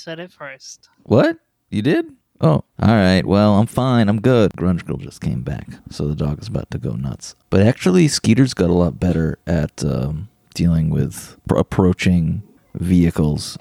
said it first. What? You did? Oh, all right. Well, I'm fine. I'm good. Grunge Girl just came back, so the dog is about to go nuts. But actually, Skeeter's got a lot better at um, dealing with pr- approaching vehicles.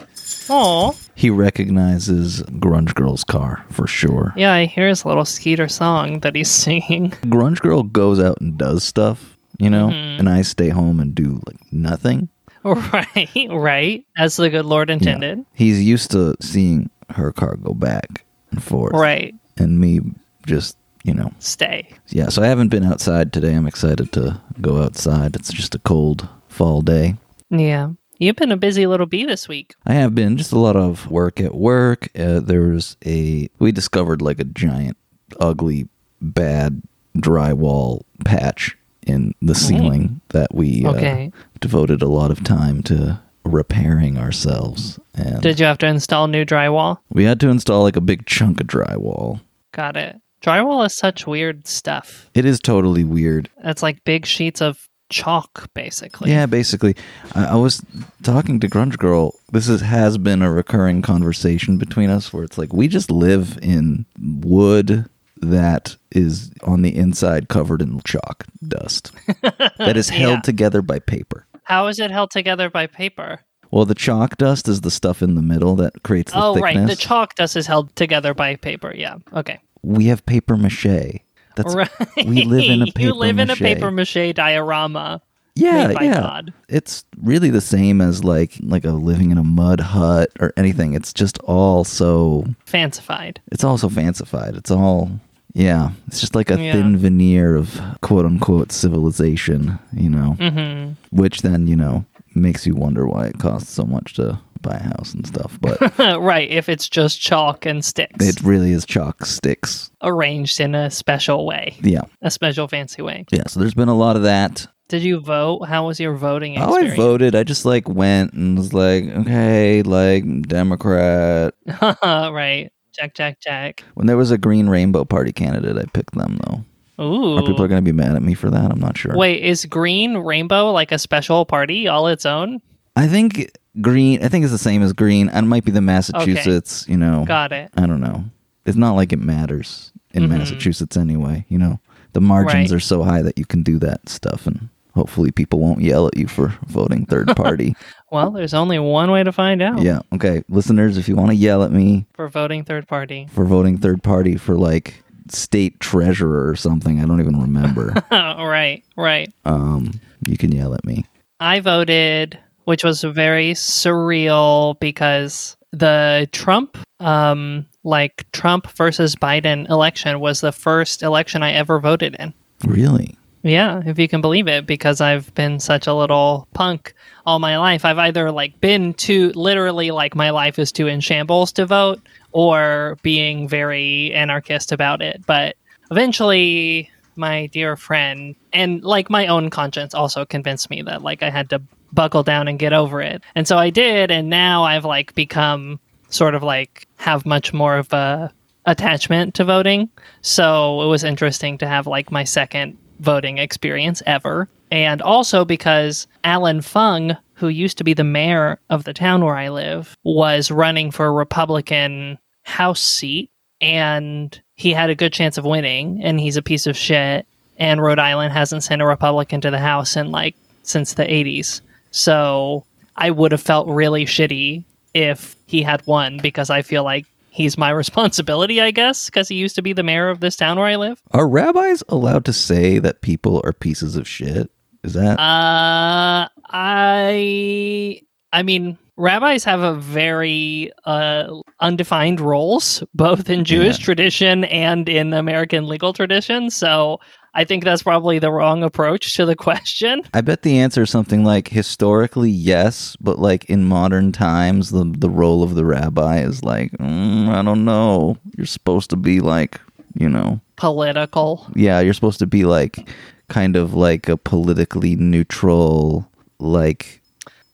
Oh, He recognizes Grunge Girl's car for sure. yeah. I hear his little Skeeter song that he's singing. Grunge Girl goes out and does stuff, you know, Mhm. and I stay home and do like nothing. right, right. As the good Lord intended. He's used to seeing her car go back and forth, Right. and me just, you know, Stay. yeah. So I haven't been outside today. I'm excited to go outside. It's just a cold fall day. Yeah. You've been a busy little bee this week. I have been just a lot of work at work. Uh, there was a we discovered like a giant, ugly, bad drywall patch in the ceiling that we uh, devoted a lot of time to repairing ourselves, and Did you have to install new drywall? we had to install like a big chunk of drywall. Got it. Drywall is such weird stuff. It is totally weird. It's like big sheets of chalk, basically. Yeah, basically, I, I was talking to Grunge Girl. This is, has been a recurring conversation between us, where it's like we just live in wood that is on the inside covered in chalk dust that is held Yeah. together by paper. How is it held together by paper? Well, the chalk dust is the stuff in the middle that creates the thickness. oh, thickness. right. The chalk dust is held together by paper. Yeah. Okay. we have paper mache. That's right. we live in a you paper live in a mache. paper mache diorama. yeah, yeah. God. It's really the same as like like a living in a mud hut or anything. It's just all so Fancified. it's all so fancified. It's all yeah. It's just like a Yeah. thin veneer of quote unquote civilization, you know, hmm which then you know makes you wonder why it costs so much to buy a house and stuff. But right. If it's just chalk and sticks it really is chalk sticks. arranged in a special way, Yeah, a special fancy way. yeah. So there's been a lot of that. Did you vote? How was your voting experience? Oh, I voted. I just like went and was like, okay, like Democrat. right. Check, check, check. When there was a Green Rainbow Party candidate, I picked them though. Ooh. Are people going to be mad at me for that? I'm not sure. Wait, is green rainbow like a special party all its own? I think green. I think it's the same as green. And it might be the Massachusetts. You know, Got it. I don't know. It's not like it matters in Mhm. Massachusetts anyway. You know, the margins Right. are so high that you can do that stuff, and hopefully people won't yell at you for voting third party. Well, there's only one way to find out yeah. Okay, listeners, if you want to yell at me for voting third party. for voting third party for like state treasurer or something, I don't even remember. right, right. um, you can yell at me. I voted, which was very surreal because the Trump, um, like Trump versus Biden election was the first election I ever voted in. Really? Yeah, if you can believe it, because I've been such a little punk all my life. I've either like been too literally like my life is too in shambles to vote or being very anarchist about it. But eventually my dear friend and like my own conscience also convinced me that like I had to buckle down and get over it. And so I did and now I've like become sort of like have much more of a attachment to voting. So it was interesting to have like my second voting experience ever. And also because Alan Fung, who used to be the mayor of the town where I live, was running for a Republican House seat and he had a good chance of winning and he's a piece of shit and Rhode Island hasn't sent a Republican to the House in like since the 80s. So I would have felt really shitty if he had won because I feel like he's my responsibility, I guess, because he used to be the mayor of this town where I live. Are rabbis allowed to say that people are pieces of shit? Is that Uh, I, I mean, rabbis have a very uh, undefined roles, both in Jewish Yeah. tradition and in American legal tradition. So I think that's probably the wrong approach to the question. I bet the answer is something like historically yes, but like in modern times, the the role of the rabbi is like mm, I don't know. You're supposed to be like you know, Political. yeah, you're supposed to be like kind of like a politically neutral, like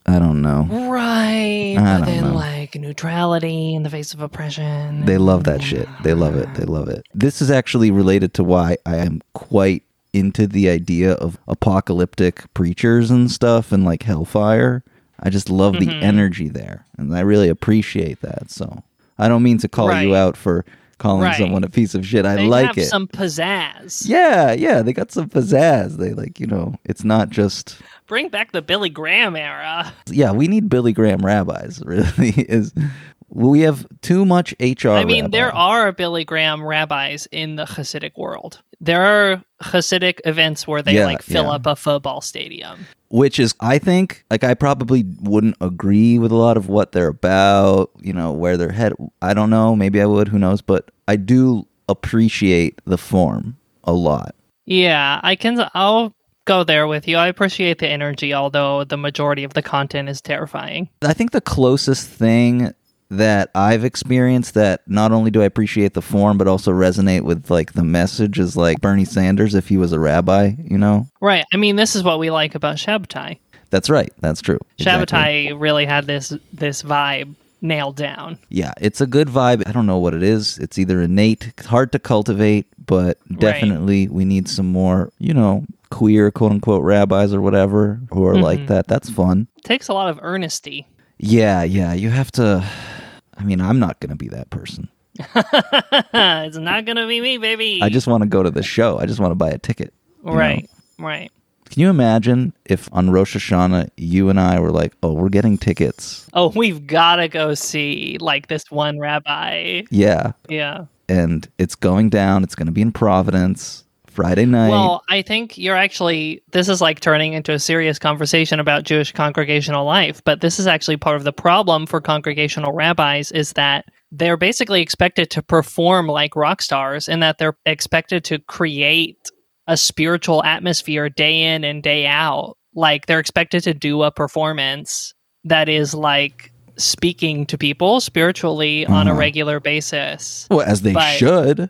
I don't know. Right. I but don't then, know. like, neutrality in the face of oppression. They love that shit. They love it. They love it. This is actually related to why I am quite into the idea of apocalyptic preachers and stuff and like hellfire. I just love the Mm-hmm. energy there, and I really appreciate that. So I don't mean to call you out for calling Right. someone a piece of shit. I They like have it. some pizzazz. yeah, yeah, they got some pizzazz. They like, you know, it's not just Bring back the Billy Graham era. yeah, we need Billy Graham rabbis. Really is we have too much HR. I mean, rabbi. there are Billy Graham rabbis in the Hasidic world. There are Hasidic events where they Yeah, like fill yeah. up a football stadium. which is I think like I probably wouldn't agree with a lot of what they're about, you know, where they're head I don't know, maybe I would, who knows, but I do appreciate the form a lot. Yeah, I can. I'll go there with you. I appreciate the energy, although the majority of the content is terrifying. I think the closest thing that I've experienced that not only do I appreciate the form but also resonate with like the message is like Bernie Sanders if he was a rabbi, you know? Right. I mean, this is what we like about Shabbatai. That's right. That's true. Exactly. Really had this this vibe nailed down. Yeah, it's a good vibe. I don't know what it is. It's either innate, hard to cultivate, but definitely we need some more, you know, queer quote unquote rabbis or whatever who are like mm-hmm. that. That's fun. takes a lot of earnesty. Yeah, yeah. You have to. I mean, I'm not going to be that person. it's not gonna be me, baby. I just want to go to the show. I just want to buy a ticket. you know? right, right. Can you imagine if on Rosh Hashanah you and I were like, oh, we're getting tickets? Oh, we've gotta go see like this one rabbi. Yeah. Yeah. And it's going down. It's going to be in Providence Friday night. Well, I think you're actually, this is like turning into a serious conversation about Jewish congregational life, but this is actually part of the problem for congregational rabbis is that they're basically expected to perform like rock stars and that they're expected to create a spiritual atmosphere day in and day out. Like they're expected to do a performance that is like speaking to people spiritually on a Uh-huh. regular basis. Well, as they But- should.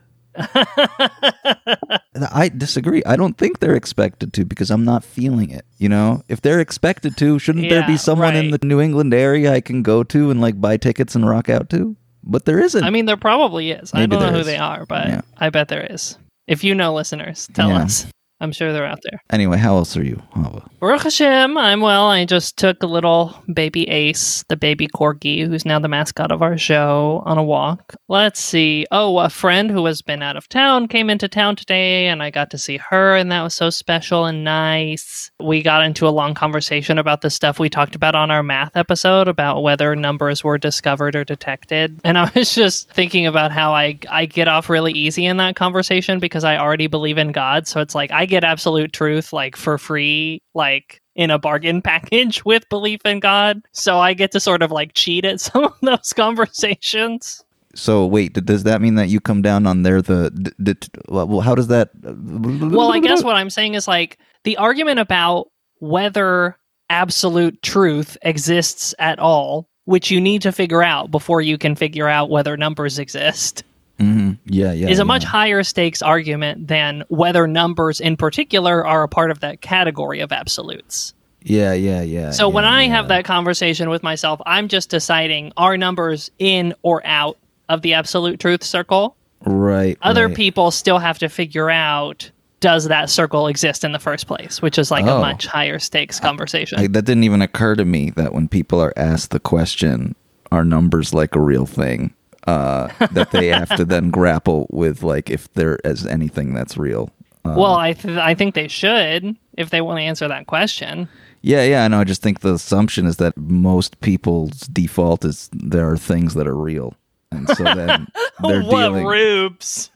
I disagree. I don't think they're expected to because I'm not feeling it. You know, if they're expected to, shouldn't there be Yeah, someone in the. New England area I can go to and like buy tickets and rock out to? But there isn't. I mean, there probably is. I don't know who is. they are, but Yeah. I bet there is. If you know listeners, tell Yeah. us. I'm sure they're out there. anyway, how else are you, Hava? Baruch Hashem, I'm well. I just took a little baby Ace, the baby corgi, who's now the mascot of our show, on a walk. Let's see. Oh, a friend who has been out of town came into town today, and I got to see her, and that was so special and nice. We got into a long conversation about the stuff we talked about on our math episode about whether numbers were discovered or detected. And I was just thinking about how I, I get off really easy in that conversation because I already believe in God. So it's like I get absolute truth like for free, like in a bargain package with belief in God. So I get to sort of like cheat at some of those conversations. So wait, does that mean that you come down on their the? D- d- well, how does that? Well, I guess what I'm saying is like the argument about whether absolute truth exists at all, which you need to figure out before you can figure out whether numbers exist. Mhm. Yeah, yeah. is a yeah. much higher stakes argument than whether numbers in particular are a part of that category of absolutes. Yeah, yeah, yeah. So when I yeah. have that conversation with myself, I'm just deciding are numbers in or out of the absolute truth circle? right, Other right. people still have to figure out does that circle exist in the first place, which is like Oh. a much higher stakes conversation. Like, that didn't even occur to me that when people are asked the question, "Are numbers like a real thing?" Uh, that they have to then grapple with, like, if there is anything that's real. Uh, well, I th- I think they should if they want to answer that question. yeah, yeah. I know. I just think the assumption is that most people's default is there are things that are real, and so then they're what dealing. rubes?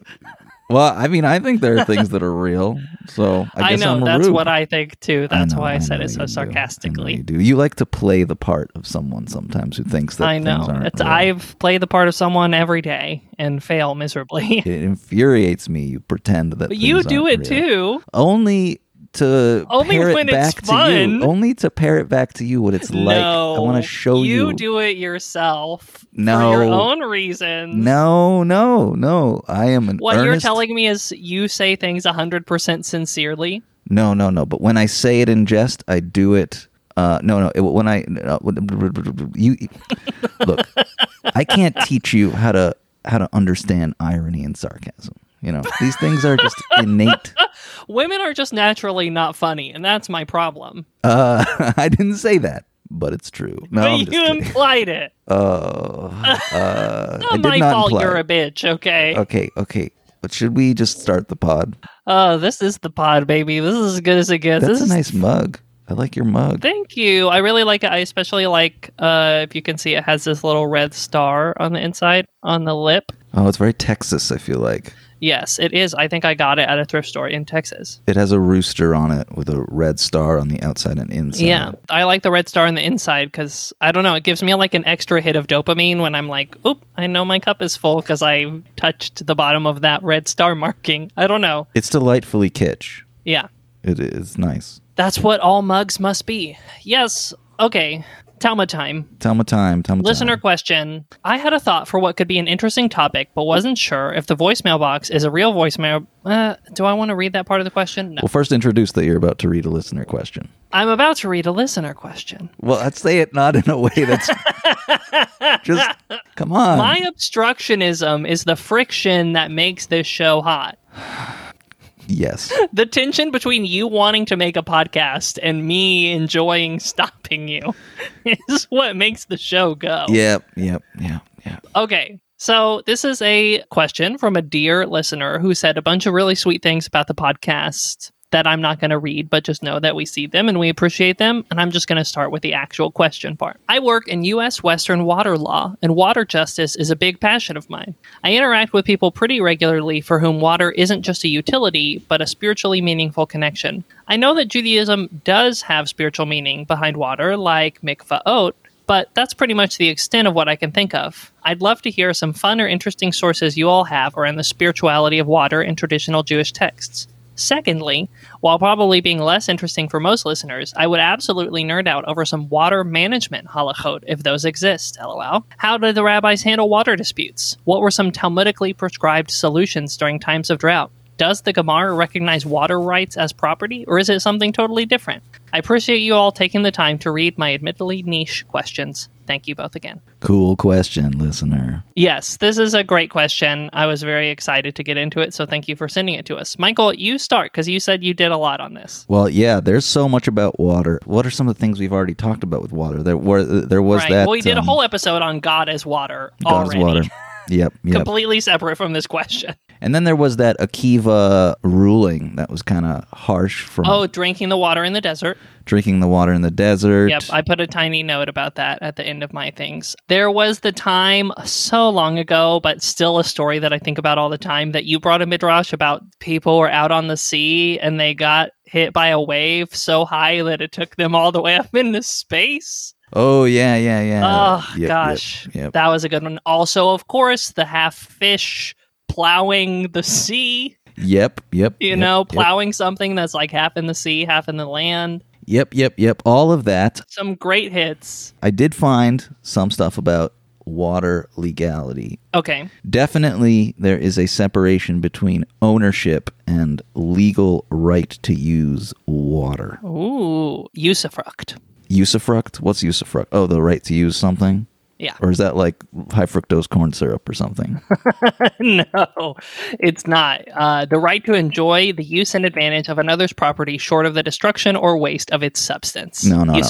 Well, I mean, I think there are things that are real. So I, I, know that's what I think too. That's know, why I, said it so do. Sarcastically. you do. You like to play the part of someone sometimes who thinks that I things know. aren't It's real. I've played the part of someone every day and fail miserably. It infuriates me. You pretend that but you do it real. too. Only to Only pair when it it's back fun. to you. Only to pair it back to you what it's like. I want to show you. You do it yourself No. for your own reasons. No, no, no. I am an What you're telling me is you say things 100% sincerely. No, no, no. But when I say it in jest, I do it. Uh, no, no. It, when I uh, you look, I can't teach you how to how to understand irony and sarcasm. You know, these things are just innate. Women are just naturally not funny, and that's my problem. Uh, I didn't say that, but it's true. No, I'm just you kidding. implied it. Oh, uh, I Not did my not fault you're a bitch, okay? Okay, okay. But should we just start the pod? Oh, this is the pod, baby. This is as good as it gets. That's this a is nice mug. I like your mug. Thank you. I really like it. I especially like uh if you can see it has this little red star on the inside on the lip. Oh, it's very Texas, I feel like. Yes, it is. I think I got it at a thrift store in Texas. It has a rooster on it with a red star on the outside and inside. Yeah, I like the red star on the inside because I don't know. It gives me like an extra hit of dopamine when I'm like, "Oop, I know my cup is full" because I touched the bottom of that red star marking. I don't know. It's delightfully kitsch. Yeah, It is nice. that's what all mugs must be. Yes. Okay. Talma time. Tell me time. Tell me time. Listener time. question. I had a thought for what could be an interesting topic, but wasn't sure if the voicemail box is a real voicemail. Uh, do I want to read that part of the question? No. Well, first introduce that you're about to read a listener question. I'm about to read a listener question. Well, I'd say it not in a way that's just come on. My obstructionism is the friction that makes this show hot. yes. The tension between you wanting to make a podcast and me enjoying stopping you is what makes the show go. Yep. Yep. Yep. Yep. Okay. So, this is a question from a dear listener who said a bunch of really sweet things about the podcast that I'm not going to read, but just know that we see them and we appreciate them. And I'm just going to start with the actual question part. I work in U.S. Western water law, and water justice is a big passion of mine. I interact with people pretty regularly for whom water isn't just a utility, but a spiritually meaningful connection. I know that Judaism does have spiritual meaning behind water, like mikvahot, but that's pretty much the extent of what I can think of. I'd love to hear some fun or interesting sources you all have around the spirituality of water in traditional Jewish texts. Secondly, while probably being less interesting for most listeners, I would absolutely nerd out over some water management halachot if those exist. LOL. How did the rabbis handle water disputes? What were some Talmudically prescribed solutions during times of drought? Does the Gemara recognize water rights as property, or is it something totally different? I appreciate you all taking the time to read my admittedly niche questions. Thank you both again. Cool question, listener. Yes, this is a great question. I was very excited to get into it, so thank you for sending it to us. Michael, you start because you said you did a lot on this. Well, yeah, there's so much about water. What are some of the things we've already talked about with water? There were there was right. that well, we did a um, whole episode on God as water God's already. water. Yep, yep. Completely separate from this question. And then there was that Akiva ruling that was kind of harsh from Oh, drinking the water in the desert. drinking the water in the desert. Yep, I put a tiny note about that at the end of my things. There was the time so long ago, but still a story that I think about all the time that you brought a midrash about people were out on the sea and they got hit by a wave so high that it took them all the way up into space. Oh yeah, yeah, yeah. oh Yep, yep, gosh, Yep. that was a good one. Also, of course, the half fish plowing the sea. Yep, yep. You yep, know, yep. plowing something that's like half in the sea, half in the land. Yep, yep, yep. All of that. Some great hits. I did find some stuff about water legality. Okay. Definitely, there is a separation between ownership and legal right to use water. Ooh, usufruct. Usufruct? What's usufruct? Oh, the right to use something? Yeah. Or is that like high fructose corn syrup or something? no, it's not. Uh, the right to enjoy the use and advantage of another's property short of the destruction or waste of its substance. No, no, no.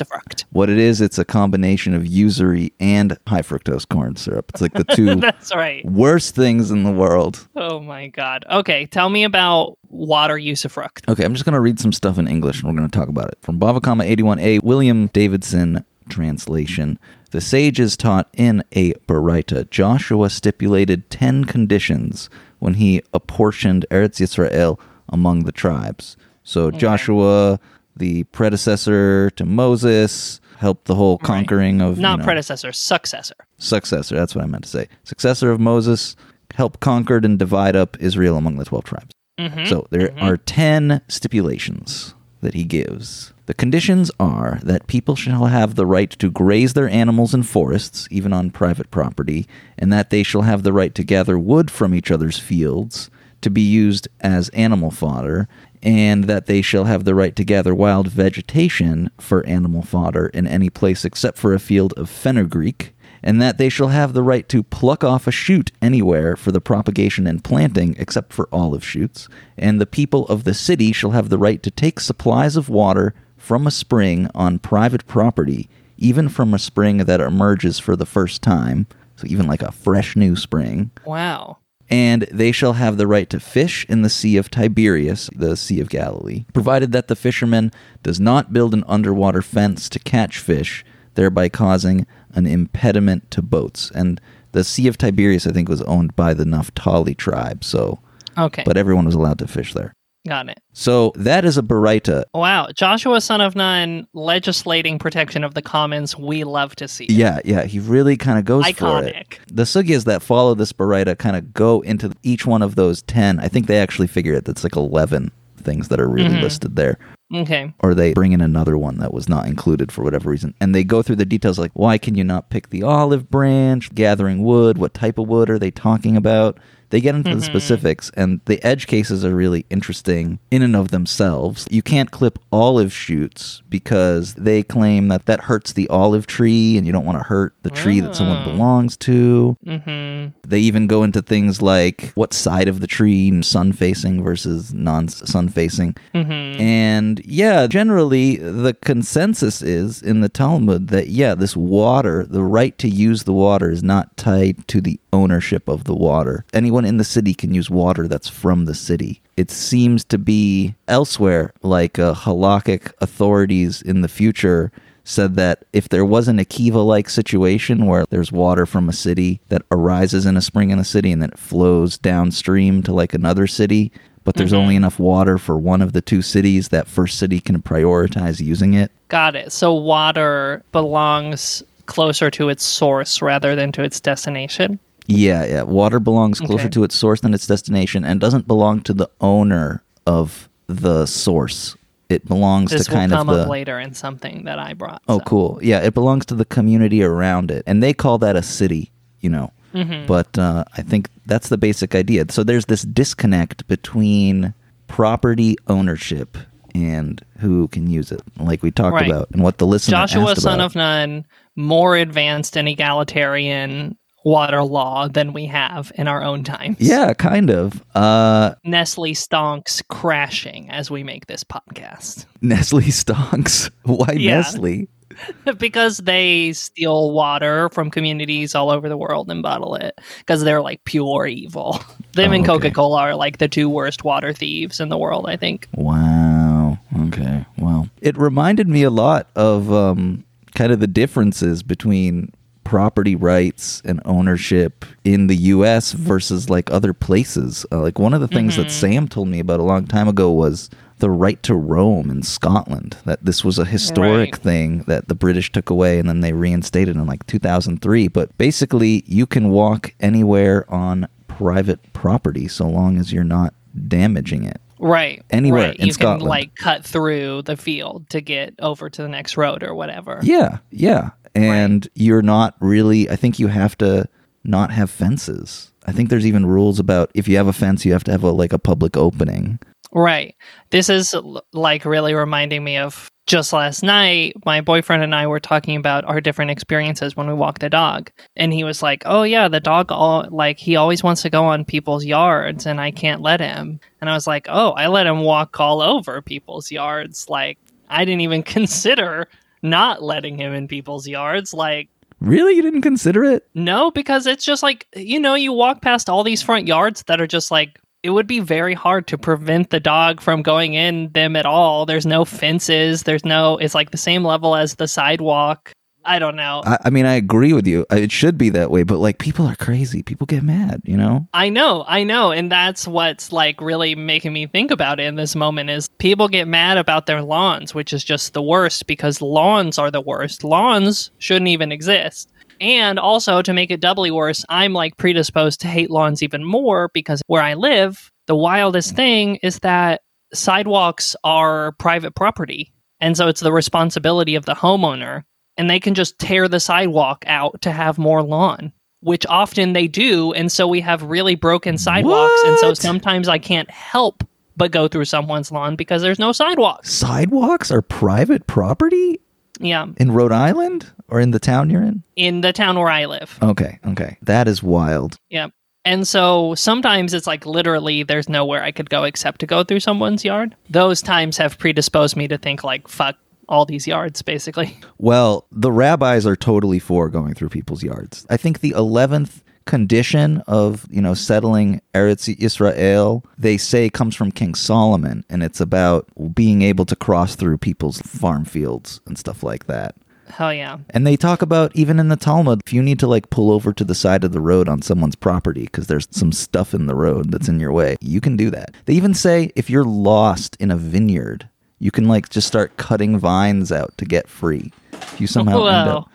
What it is, it's a combination of usury and high fructose corn syrup. It's like the two That's right. worst things in the world. Oh my god. Okay, tell me about water usufruct. Okay, I'm just going to read some stuff in English and we're going to talk about it. From Bava Kamma 81a, William Davidson translation. The sages taught in a Baraita, Joshua stipulated 10 conditions when he apportioned Eretz Yisrael among the tribes. So Joshua, the predecessor to Moses, helped the whole conquering of Not you know, predecessor, successor. successor. That's what I meant to say. Successor of Moses helped conquered and divide up Israel among the 12 tribes. Mm-hmm. So there mm-hmm. are 10 stipulations that he gives. The conditions are that people shall have the right to graze their animals in forests, even on private property, and that they shall have the right to gather wood from each other's fields to be used as animal fodder, and that they shall have the right to gather wild vegetation for animal fodder in any place except for a field of fenugreek, and that they shall have the right to pluck off a shoot anywhere for the propagation and planting, except for olive shoots. And the people of the city shall have the right to take supplies of water from a spring on private property, even from a spring that emerges for the first time. So, even like a fresh new spring Wow. and they shall have the right to fish in the Sea of Tiberias, the Sea of Galilee, provided that the fisherman does not build an underwater fence to catch fish, thereby causing an impediment to boats. And the Sea of Tiberias, I think, was owned by the Naphtali tribe, so Okay. but everyone was allowed to fish there. Got it. So that is a baraita. Wow. Joshua, son of Nun, legislating protection of the commons. We love to see. it. Yeah, yeah, he really kind of goes for it. The sugyas that follow this baraita kind of go into each one of those 10. I think they actually figure it that's like 11 things that are really Mhm. listed there. Okay. or they bring in another one that was not included for whatever reason. And they go through the details like why can you not pick the olive branch, gathering wood, what type of wood are they talking about? They get into the specifics, and the edge cases are really interesting in and of themselves. You can't clip olive shoots because they claim that that hurts the olive tree, and you don't want to hurt the tree that someone Oh. belongs to. Mm-hmm. They even go into things like what side of the tree, sun facing versus non sun facing. Mm-hmm. And yeah, generally the consensus is in the Talmud that yeah, this water, the right to use the water is not tied to the ownership of the water. Anyone in the city can use water that's from the city. It seems to be elsewhere, like uh, halakhic authorities in the future said that if there was an Akiva like situation where there's water from a city that arises in a spring in a city and then it flows downstream to like another city, but there's only enough water for one of the two cities, that first city can prioritize using it. Got it. So water belongs closer to its source rather than to its destination. Yeah, yeah. Water belongs closer Okay. to its source than its destination and doesn't belong to the owner of the source. It belongs This to kind come of the up later in something that I brought. Oh, so. cool. Yeah, it belongs to the community around it. And they call that a city, you know. Mm-hmm. But uh, I think that's the basic idea. So there's this disconnect between property ownership and who can use it, like we talked Right. about, and what the listener Joshua, son about. of Nun, more advanced and egalitarian water law than we have in our own times. Yeah, kind of. Uh, Nestle stonks crashing as we make this podcast Nestle stonks. Why Yeah. Nestle? because they steal water from communities all over the world and bottle it because they're like pure evil. Them Oh, and. Coca Cola are like the two worst water thieves in the world, I think. Wow. Okay. Well, it reminded me a lot of um, kind of the differences between property rights and ownership in the U.S. versus like other places. Uh, like one of the things that Sam told me about a long time ago was the right to roam in Scotland. That this was a historic Right. thing that the British took away and then they reinstated in like 2003. But basically, you can walk anywhere on private property so long as you're not damaging it. Right. Anywhere right. in you Scotland. can like cut through the field to get over to the next road or whatever. Yeah, yeah. And you're not really, I think you have to not have fences. I think there's even rules about if you have a fence, you have to have a like a public opening. Right. This is like really reminding me of just last night. My boyfriend and I were talking about our different experiences when we walk the dog. And he was like, Oh, yeah, the dog, all, like, he always wants to go on people's yards and I can't let him. And I was like, Oh, I let him walk all over people's yards. Like, I didn't even consider not letting him in people's yards. Like, Really? You didn't consider it? no, because it's just like, you know, you walk past all these front yards that are just like, it would be very hard to prevent the dog from going in them at all. There's no fences. There's no, it's like the same level as the sidewalk. I don't know. I, I mean, I agree with you. Uh, It should be that way, but like people are crazy. People get mad, you know? I know, I know. And that's what's like really making me think about it in this moment is people get mad about their lawns, which is just the worst because lawns are the worst. Lawns shouldn't even exist. And also to make it doubly worse, I'm like predisposed to hate lawns even more because where I live, the wildest thing is that sidewalks are private property. And so it's the responsibility of the homeowner. And they can just tear the sidewalk out to have more lawn, which often they do. And so we have really broken sidewalks. And so sometimes I can't help but go through someone's lawn because there's no sidewalks. Sidewalks are private property? Yeah. In Rhode Island or in the town you're in? In the town where I live. Okay, okay. That is wild. Yeah. And so sometimes it's like literally there's nowhere I could go except to go through someone's yard. Those times have predisposed me to think like fuck all these yards basically. Well, the rabbis are totally for going through people's yards. I think the 11th condition of, you know, settling Eretz Israel, they say comes from King Solomon and it's about being able to cross through people's farm fields and stuff like that. Hell yeah. And they talk about even in the Talmud, if you need to like pull over to the side of the road on someone's property because there's some stuff in the road that's in your way, you can do that. They even say if you're lost in a vineyard, you can like just start cutting vines out to get free. If you somehow end up,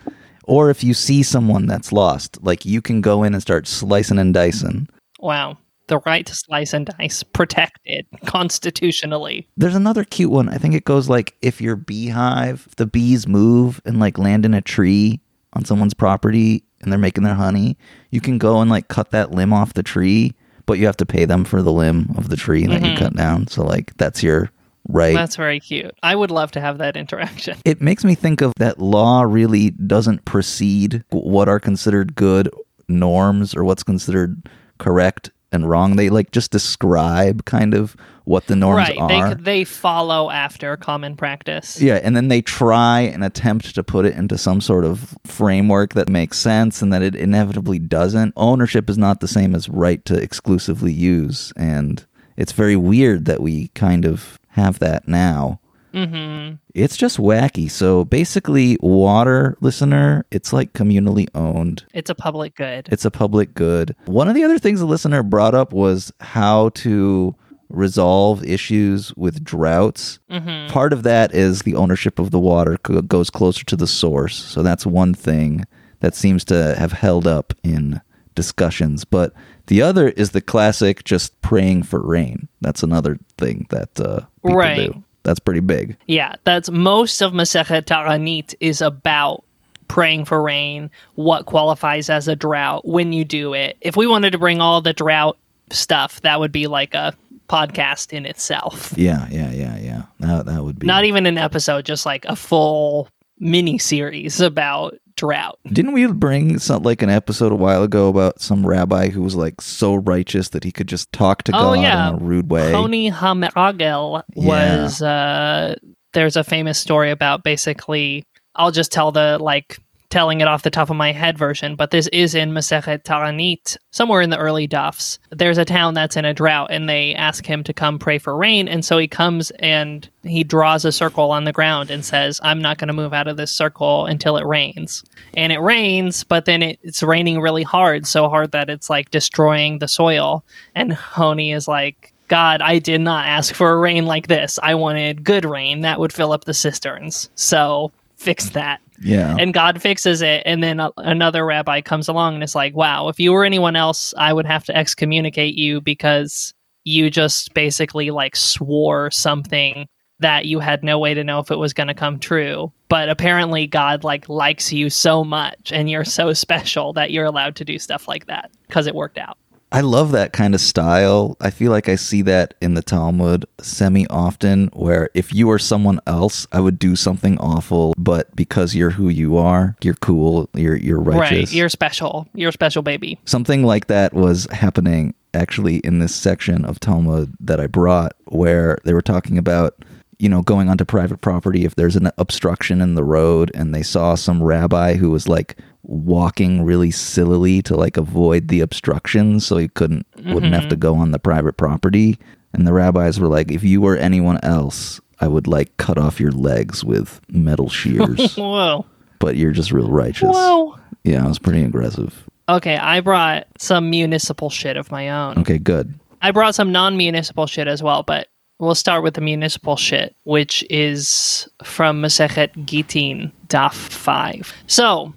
or if you see someone that's lost, like you can go in and start slicing and dicing. Wow. The right to slice and dice protected constitutionally. There's another cute one. I think it goes like if your beehive, if the bees move and like land in a tree on someone's property and they're making their honey, you can go and like cut that limb off the tree, but you have to pay them for the limb of the tree that you mm-hmm. cut down. So like that's your right. That's very cute. I would love to have that interaction. it makes me think of that law really doesn't precede what are considered good norms or what's considered correct and wrong. They like just describe kind of what the norms right. are. They they follow after common practice. Yeah, and then they try and attempt to put it into some sort of framework that makes sense and that it inevitably doesn't. Ownership is not the same as right to exclusively use, and it's very weird that we kind of have that now. Mm-hmm. It's just wacky. So basically, water, listener, it's like communally owned. It's a public good. It's a public good. One of the other things the listener brought up was how to resolve issues with droughts. Mm-hmm. Part of that is the ownership of the water goes closer to the source. So that's one thing that seems to have held up in discussions. But the other is the classic just praying for rain. That's another thing that uh, people Right. do. That's pretty big. Yeah, that's most of Masechet Ta'anit is about praying for rain, what qualifies as a drought, when you do it. If we wanted to bring all the drought stuff, that would be like a podcast in itself. Yeah, yeah, yeah, yeah. That, that would be. Not even an episode, just like a full mini series about drought. Didn't we bring some like an episode a while ago about some rabbi who was like so righteous that he could just talk to Oh, God yeah. in a rude way? Honi HaMe'agel was uh there's a famous story about basically I'll just tell the like telling it off the top of my head version, but this is in Masechet Ta'anit, somewhere in the early dafs. There's a town that's in a drought and they ask him to come pray for rain, and so he comes and he draws a circle on the ground and says, I'm not going to move out of this circle until it rains. And it rains, but then it, it's raining really hard, so hard that it's like destroying the soil. And Honi is like, God, I did not ask for a rain like this. I wanted good rain that would fill up the cisterns. So fix that. Yeah. And God fixes it. And then a- another rabbi comes along and is like, wow, if you were anyone else, I would have to excommunicate you because you just basically like swore something that you had no way to know if it was going to come true. But apparently God like likes you so much and you're so special that you're allowed to do stuff like that because it worked out. I love that kind of style. I feel like I see that in the Talmud semi often, where if you were someone else, I would do something awful, but because you're who you are, you're cool, you're you're righteous. Right. You're special. You're a special baby. something like that was happening actually in this section of Talmud that I brought, where they were talking about, you know, going onto private property if there's an obstruction in the road, and they saw some rabbi who was like walking really sillily to like avoid the obstruction, so he couldn't wouldn't have to mm-hmm. go on the private property. And the rabbis were like, if you were anyone else, I would like cut off your legs with metal shears, Whoa. but you're just real righteous. Whoa. Yeah, it was pretty aggressive. Okay, I brought some municipal shit of my own. Okay, good. I brought some non municipal shit as well, but we'll start with the municipal shit, which is from Masechet Gittin, Daf 5. So,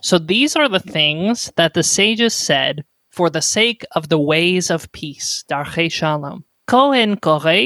So these are the things that the sages said for the sake of the ways of peace, shalom. Kohen Levi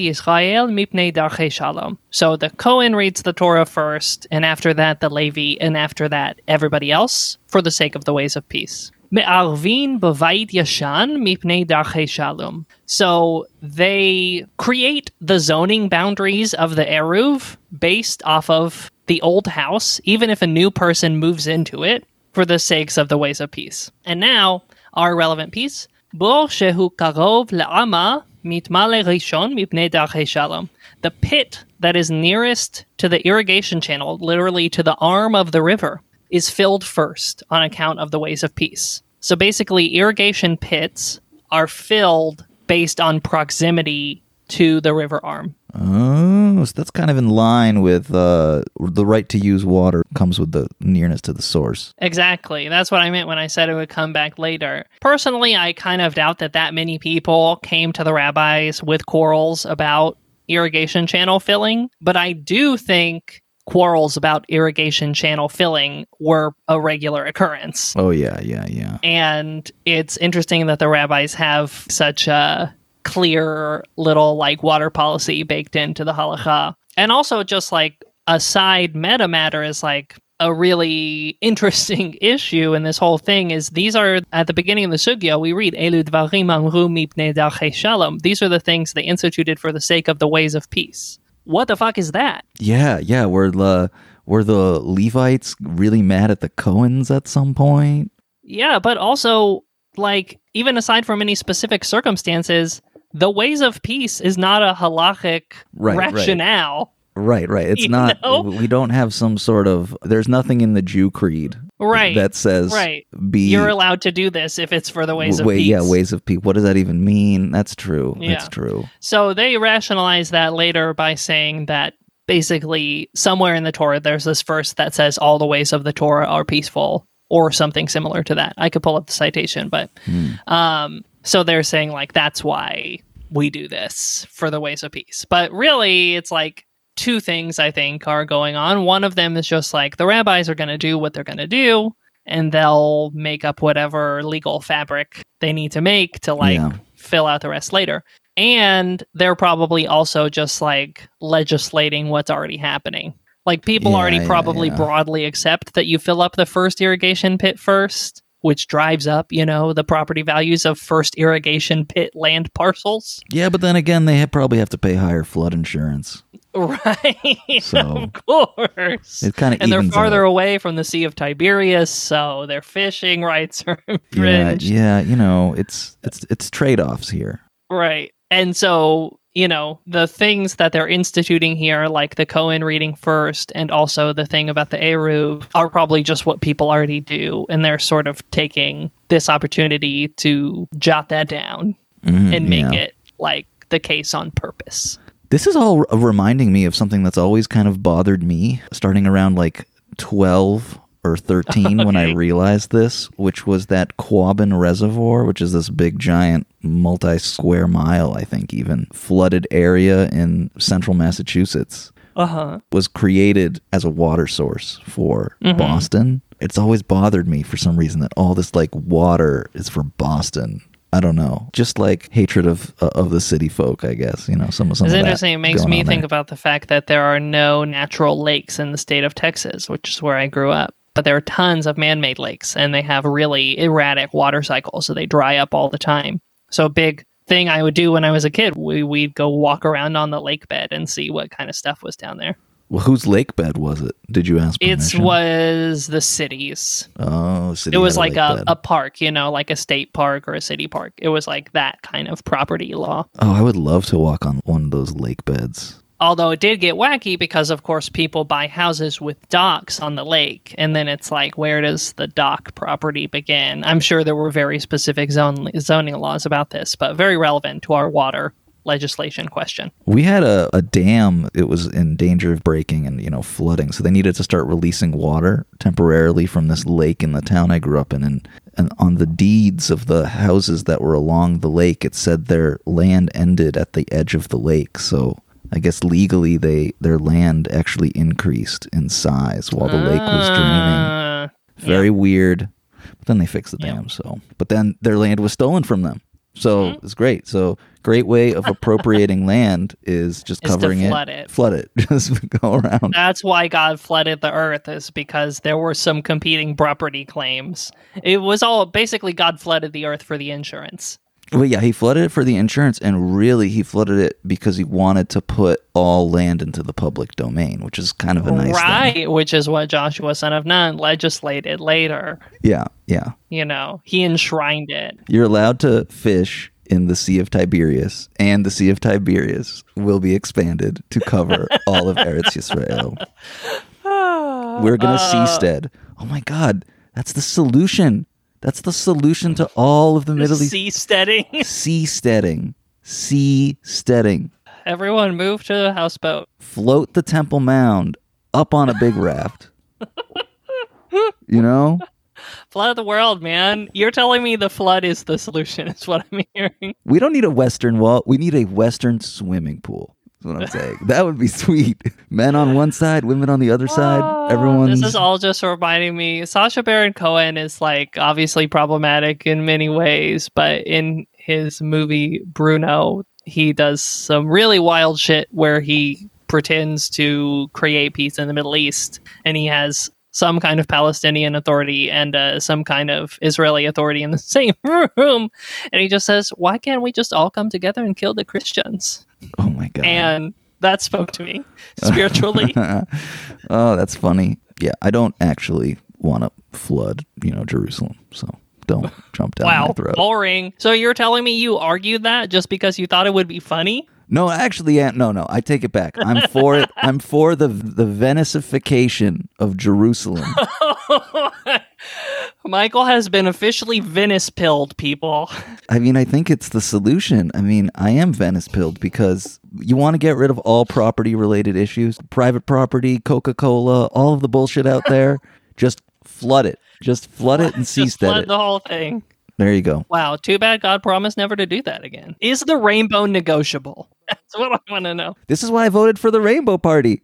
Yisrael mipnei shalom. So the Kohen reads the Torah first, and after that the Levi, and after that everybody else for the sake of the ways of peace. Me'arvin bavait yashan mipnei darchei shalom. So they create the zoning boundaries of the eruv based off of the old house, even if a new person moves into it, for the sakes of the ways of peace. And now our relevant piece: Bor shehu karov le'ama mitmale rishon mipnei darchei shalom. The pit that is nearest to the irrigation channel, literally to the arm of the river, is filled first on account of the ways of peace. So basically, irrigation pits are filled based on proximity to the river arm. Oh, so that's kind of in line with uh, the right to use water comes with the nearness to the source. Exactly. That's what I meant when I said it would come back later. Personally, I kind of doubt that that many people came to the rabbis with quarrels about irrigation channel filling, but I do think quarrels about irrigation channel filling were a regular occurrence. Oh yeah, yeah, yeah. And it's interesting that the rabbis have such a clear little like water policy baked into the halacha. And also just like a side meta matter is like a really interesting issue in this whole thing is these are at the beginning of the sugya we read Elu dvarim amru mipnei shalom. These are the things they instituted for the sake of the ways of peace. What the fuck is that? Yeah, yeah. Were the were the Levites really mad at the Cohens at some point? Yeah, but also like even aside from any specific circumstances, the ways of peace is not a halachic Right, right. rationale. Right, right. It's You not. know? We don't have some sort of. There's nothing in the Jew creed Right. that says right. be You're allowed to do this if it's for the ways of way, peace. Yeah, ways of peace. What does that even mean? That's true. Yeah. That's true. So they rationalize that later by saying that basically somewhere in the Torah there's this verse that says all the ways of the Torah are peaceful or something similar to that. I could pull up the citation, but um so they're saying like that's why we do this for the ways of peace. But really it's like two things I think are going on. One of them is just like the rabbis are going to do what they're going to do and they'll make up whatever legal fabric they need to make to like Yeah. fill out the rest later. And they're probably also just like legislating what's already happening. Like people Yeah, already yeah, probably broadly accept that you fill up the first irrigation pit first, which drives up, you know, the property values of first irrigation pit land parcels. Yeah, but then again, they probably have to pay higher flood insurance. Right. So- of course. It kind of and they're farther out. away from the Sea of Tiberias, so their fishing rights are Yeah, infringed. yeah. You know, it's it's it's trade offs here. Right. And so, you know, the things that they're instituting here, like the Cohen reading first, and also the thing about the Eruv, are probably just what people already do. And they're sort of taking this opportunity to jot that down Mhm, and make yeah. it like the case on purpose. This is all reminding me of something that's always kind of bothered me, starting around like 12 or 13 when I realized this, which was that Quabbin Reservoir, which is this big, giant, multi square mile, I think, even flooded area in central Massachusetts, Uh huh. was created as a water source for Boston. It's always bothered me for some reason that all this like water is for Boston. I don't know, just like hatred of uh, of the city folk, I guess. You know, some some. It's interesting. It makes me think there. about the fact that there are no natural lakes in the state of Texas, which is where I grew up. But there are tons of man made lakes, and they have really erratic water cycles, so they dry up all the time. So, a big thing I would do when I was a kid, we, we'd go walk around on the lake bed and see what kind of stuff was down there. Well, whose lake bed was it? Did you ask? It was the city's. Oh, city it was like a, bed. a park, you know, like a state park or a city park. It was like that kind of property law. Oh, I would love to walk on one of those lake beds. Although it did get wacky because, of course, people buy houses with docks on the lake, and then it's like, where does the dock property begin? I'm sure there were very specific zone, zoning laws about this, but very relevant to our water legislation question. We had a, a dam. It was in danger of breaking and you know flooding, so they needed to start releasing water temporarily from this lake in the town I grew up in. And, and on the deeds of the houses that were along the lake, it said their land ended at the edge of the lake. So I guess legally, they their land actually increased in size while the lake was draining. Uh, Very weird. But then they fixed the dam. So, but then their land was stolen from them. So Mm-hmm. it's great. So great way of appropriating land is just Is covering flood it, it. flood it, just go around. That's why God flooded the earth, is because there were some competing property claims. It was all basically God flooded the earth for the insurance. Well, yeah, he flooded it for the insurance, and really, he flooded it because he wanted to put all land into the public domain, which is kind of a nice right, thing. which is what Joshua, son of Nun, legislated later. Yeah, yeah. You know, he enshrined it. You're allowed to fish in the Sea of Tiberias, and the Sea of Tiberias will be expanded to cover all of Eretz Yisrael. We're gonna Uh, seastead. Oh my God, that's the solution. That's the solution to all of the Middle East Seasteading. seasteading. Seasteading. Everyone move to the houseboat. Float the Temple Mound up on a big raft. You know, Flood of the world, man. You're telling me the flood is the solution, is what I'm hearing. we don't need a Western wall. We need a Western swimming pool. That's what I'm saying. That would be sweet. Men on one side, women on the other side. Everyone's This is all just reminding me. Sacha Baron Cohen is like obviously problematic in many ways, but in his movie Bruno, he does some really wild shit where he pretends to create peace in the Middle East, and he has some kind of Palestinian authority and uh, some kind of Israeli authority in the same room, and he just says, "Why can't we just all come together and kill the Christians?" Oh my god. And that spoke to me spiritually. oh, that's funny. Yeah, I don't actually want to flood, you know, Jerusalem. So don't jump down my Wow, throat. boring. So you're telling me you argued that just because you thought it would be funny? No, actually, yeah, no, no. I take it back. I'm for it. I'm for the the Venicification of Jerusalem. Michael has been officially Venice pilled, people. I mean, I think it's the solution. I mean, I am Venice pilled because you want to get rid of all property related issues, private property, Coca Cola, all of the bullshit out there. Just flood it. Just flood it and cease seastead flood it. the whole thing. There you go. Wow, too bad God promised never to do that again. Is the rainbow negotiable? That's what I want to know. This is why I voted for the Rainbow Party.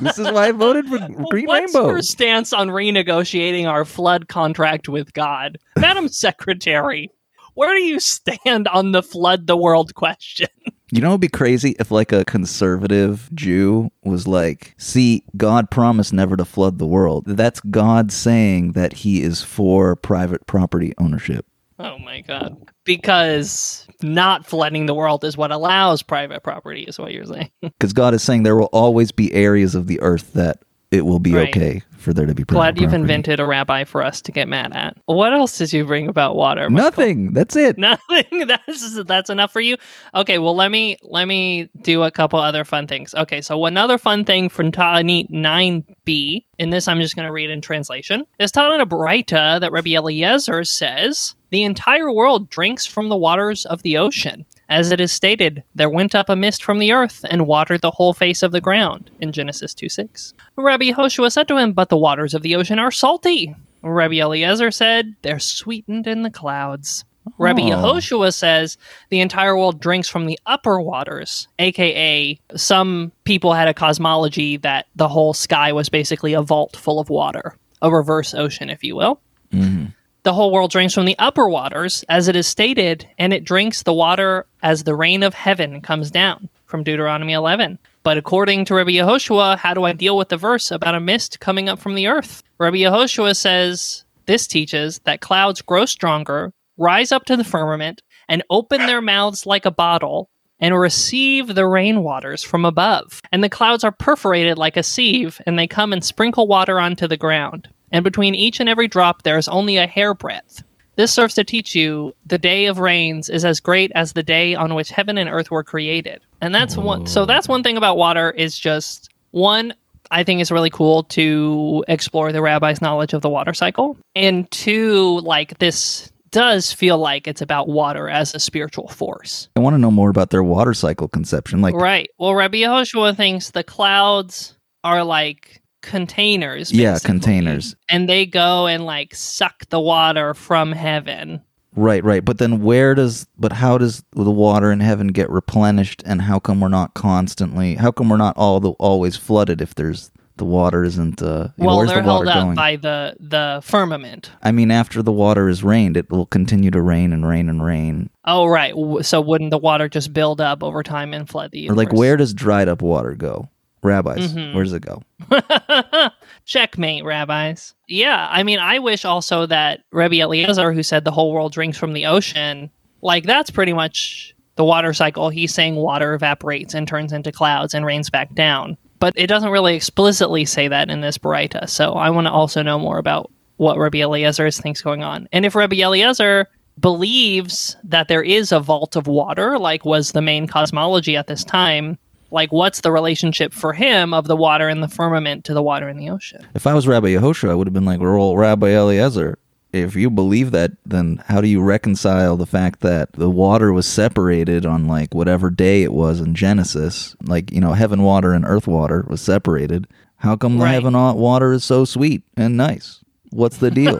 this is why I voted for Green What's Rainbow. What's your stance on renegotiating our flood contract with God? Madam Secretary, where do you stand on the flood the world question? You know, it'd be crazy if like a conservative Jew was like, "See, God promised never to flood the world." That's God saying that He is for private property ownership. Oh my god. Because not flooding the world is what allows private property, is what you're saying. Because God is saying there will always be areas of the earth that it will be Right. okay for there to be private Glad you've property. invented a rabbi for us to get mad at. What else did you bring about water? Michael? Nothing. That's it. Nothing. That's that's enough for you. Okay, well let me let me do a couple other fun things. Okay, so another fun thing from Ta'anit 9b, in this I'm just going to read in translation, is taught in a that Rabbi Eliezer says, the entire world drinks from the waters of the ocean. As it is stated, there went up a mist from the earth and watered the whole face of the ground in Genesis 2 6. Rabbi Yehoshua said to him, But the waters of the ocean are salty. Rabbi Eliezer said, They're sweetened in the clouds. Rabbi Oh. Yehoshua says the entire world drinks from the upper waters, aka some people had a cosmology that the whole sky was basically a vault full of water, a reverse ocean, if you will. Mhm. The whole world drinks from the upper waters, as it is stated, and it drinks the water as the rain of heaven comes down, from Deuteronomy 11. But according to Rabbi Yehoshua, how do I deal with the verse about a mist coming up from the earth? Rabbi Yehoshua says this teaches that clouds grow stronger, rise up to the firmament, and open their mouths like a bottle, and receive the rainwaters from above. And the clouds are perforated like a sieve, and they come and sprinkle water onto the ground. And between each and every drop there is only a hairbreadth. This serves to teach you the day of rains is as great as the day on which heaven and earth were created. And that's one so oh. that's one thing about water is just one I think it's really cool to explore the rabbi's knowledge of the water cycle. And two, like this does feel like it's about water as a spiritual force. I want to know more about their water cycle conception. Like, Right. Well, Rabbi Yehoshua thinks the clouds are like containers. yeah, basically. containers. And they go and like suck the water from heaven. Right, right. But then where does but how does the water in heaven get replenished and how come we're not constantly how come we're not all the always flooded if there's The water isn't. Uh, Well, where's they're the held up going? by the the firmament. I mean, after the water is rained, it will continue to rain and rain and rain. Oh, right. So wouldn't the water just build up over time and flood the Or like, where does dried up water go? Rabbis, Mhm. where does it go? Checkmate, rabbis. Yeah, I mean, I wish also that Rebbe Eliezer, who said the whole world drinks from the ocean, like that's pretty much the water cycle. He's saying water evaporates and turns into clouds and rains back down. But it doesn't really explicitly say that in this Baraita. So I want to also know more about what Rebbe Eliezer thinks going on. And if Rebbe Eliezer believes that there is a vault of water, like was the main cosmology at this time, like what's the relationship for him of the water in the firmament to the water in the ocean? If I was Rabbi Yehoshua, I would have been like, well, Rabbi Eliezer, if you believe that, then how do you reconcile the fact that the water was separated on like whatever day it was in Genesis? Like, you know, heaven water and earth water was separated. How come the heaven water is so sweet and nice? What's the deal?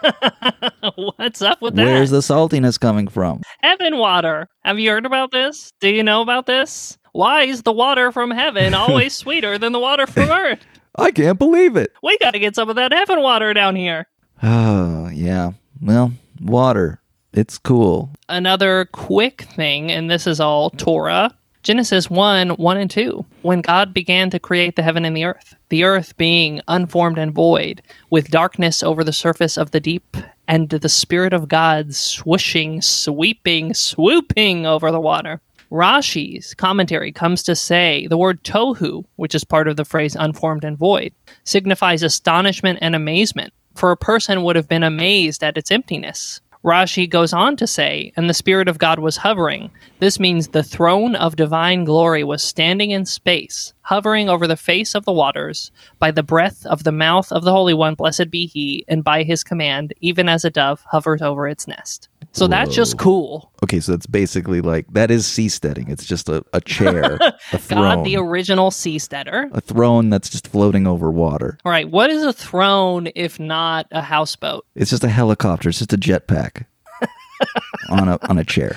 What's up with that? Where's the saltiness coming from? heaven water? Have you heard about this? Do you know about this? Why is the water from heaven always sweeter than the water from earth? I can't believe it. We got to get some of that heaven water down here. Oh, yeah. Well, water. It's cool. Another quick thing, and this is all Torah. Genesis 1 1 and 2. When God began to create the heaven and the earth, the earth being unformed and void, with darkness over the surface of the deep, and the Spirit of God swooshing, sweeping, swooping over the water. Rashi's commentary comes to say the word tohu, which is part of the phrase unformed and void, signifies astonishment and amazement, for a person would have been amazed at its emptiness. Rashi goes on to say, and the Spirit of God was hovering. This means the throne of divine glory was standing in space, hovering over the face of the waters, by the breath of the mouth of the Holy One, blessed be He, and by His command, even as a dove hovers over its nest. So that's just cool. Okay, so it's basically like that is seasteading. It's just a, a chair, a throne. God, the original seasteader. a throne that's just floating over water. All right, what is a throne if not a houseboat? It's just a helicopter. It's just a jetpack on a on a chair.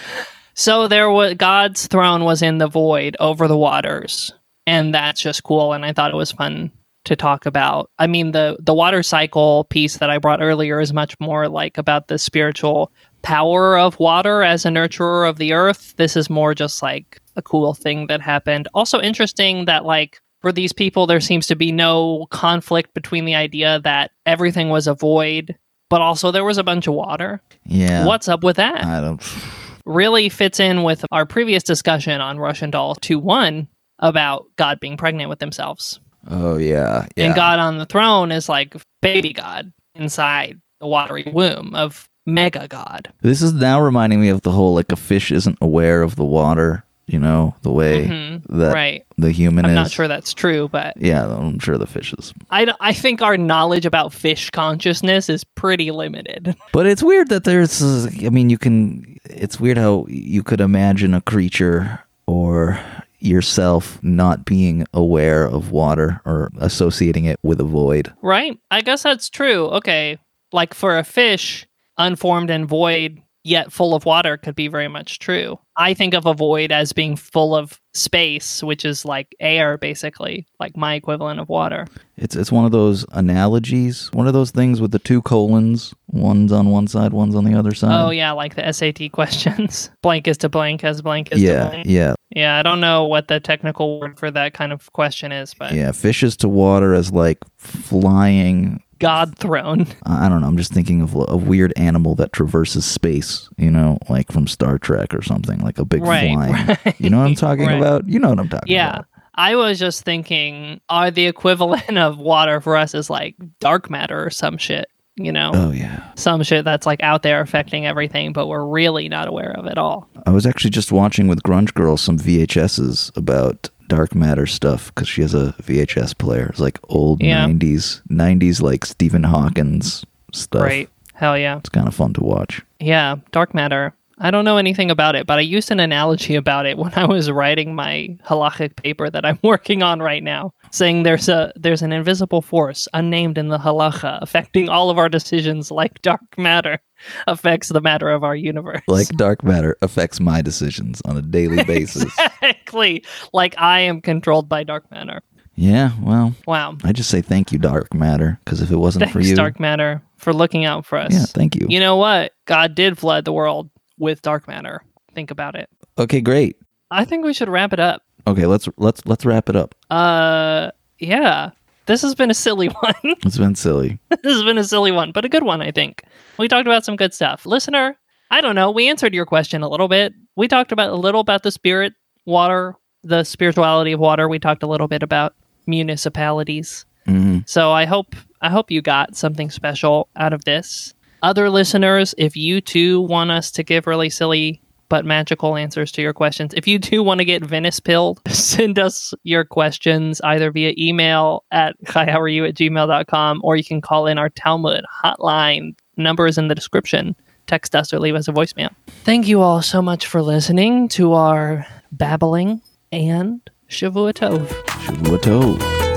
So there was God's throne was in the void over the waters, and that's just cool. And I thought it was fun to talk about. I mean, the the water cycle piece that I brought earlier is much more like about the spiritual power of water as a nurturer of the earth. This is more just like a cool thing that happened. Also interesting that like for these people there seems to be no conflict between the idea that everything was a void, but also there was a bunch of water. Yeah. What's up with that? I don't. really fits in with our previous discussion on Russian Doll 2 1 about God being pregnant with themselves. Oh yeah. Yeah. And God on the throne is like baby God inside the watery womb of mega God. This is now reminding me of the whole like a fish isn't aware of the water. You know the way Mhm. that right. the human is. I'm is. not sure that's true, but Yeah, I'm sure the fish is. I think our knowledge about fish consciousness is pretty limited. But it's weird that there's. I mean, you can. It's weird how you could imagine a creature or yourself not being aware of water or associating it with a void. right? I guess that's true. Okay. Like for a fish, unformed and void, yet full of water could be very much true. I think of a void as being full of space, which is like air, basically, like my equivalent of water. It's it's one of those analogies, one of those things with the two colons, one's on one side, one's on the other side. oh, yeah, like the SAT questions. blank is to blank as blank is to yeah, blank. yeah, Yeah, I don't know what the technical word for that kind of question is, but yeah. Fishes to water as like flying. God throne. I don't know. I'm just thinking of a weird animal that traverses space. You know, like from Star Trek or something, like a big Right, flying. right, You know what I'm talking right. about? You know what I'm talking Yeah. about. Yeah. I was just thinking, are the equivalent of water for us is like dark matter or some shit, you know? Oh yeah. Some shit that's like out there affecting everything, but we're really not aware of at all. I was actually just watching with Grunge Girl some VHSs about dark matter stuff because she has a VHS player. It's like old Yeah. 90s, 90s like Stephen Hawkins stuff. Right. Hell yeah. It's kind of fun to watch. Yeah. Dark matter. I don't know anything about it, but I used an analogy about it when I was writing my halachic paper that I'm working on right now, saying there's a there's an invisible force unnamed in the halacha affecting all of our decisions like dark matter affects the matter of our universe. Like dark matter affects my decisions on a daily basis. exactly like I am controlled by dark matter. Yeah, well, Wow. I just say thank you, Dark Matter, because if it wasn't Thanks, for you, dark matter, for looking out for us. yeah, thank you. You know what? God did flood the world with dark matter. Think about it. Okay, great. I think we should wrap it up. Okay, let's let's let's wrap it up. Uh, yeah. This has been a silly one. It's been silly. this has been a silly one, but a good one, I think. We talked about some good stuff. Listener, I don't know. We answered your question a little bit. We talked about a little about the spirit, water, the spirituality of water. We talked a little bit about municipalities. hmm So I hope I hope you got something special out of this. Other listeners, if you too want us to give really silly but magical answers to your questions, if you do want to get Venice pilled, send us your questions either via email at howareyou at gmail.com or you can call in our Talmud hotline. Number is in the description. Text us or leave us a voicemail. Thank you all so much for listening to our babbling and Shavua Tov. Shavua Tov.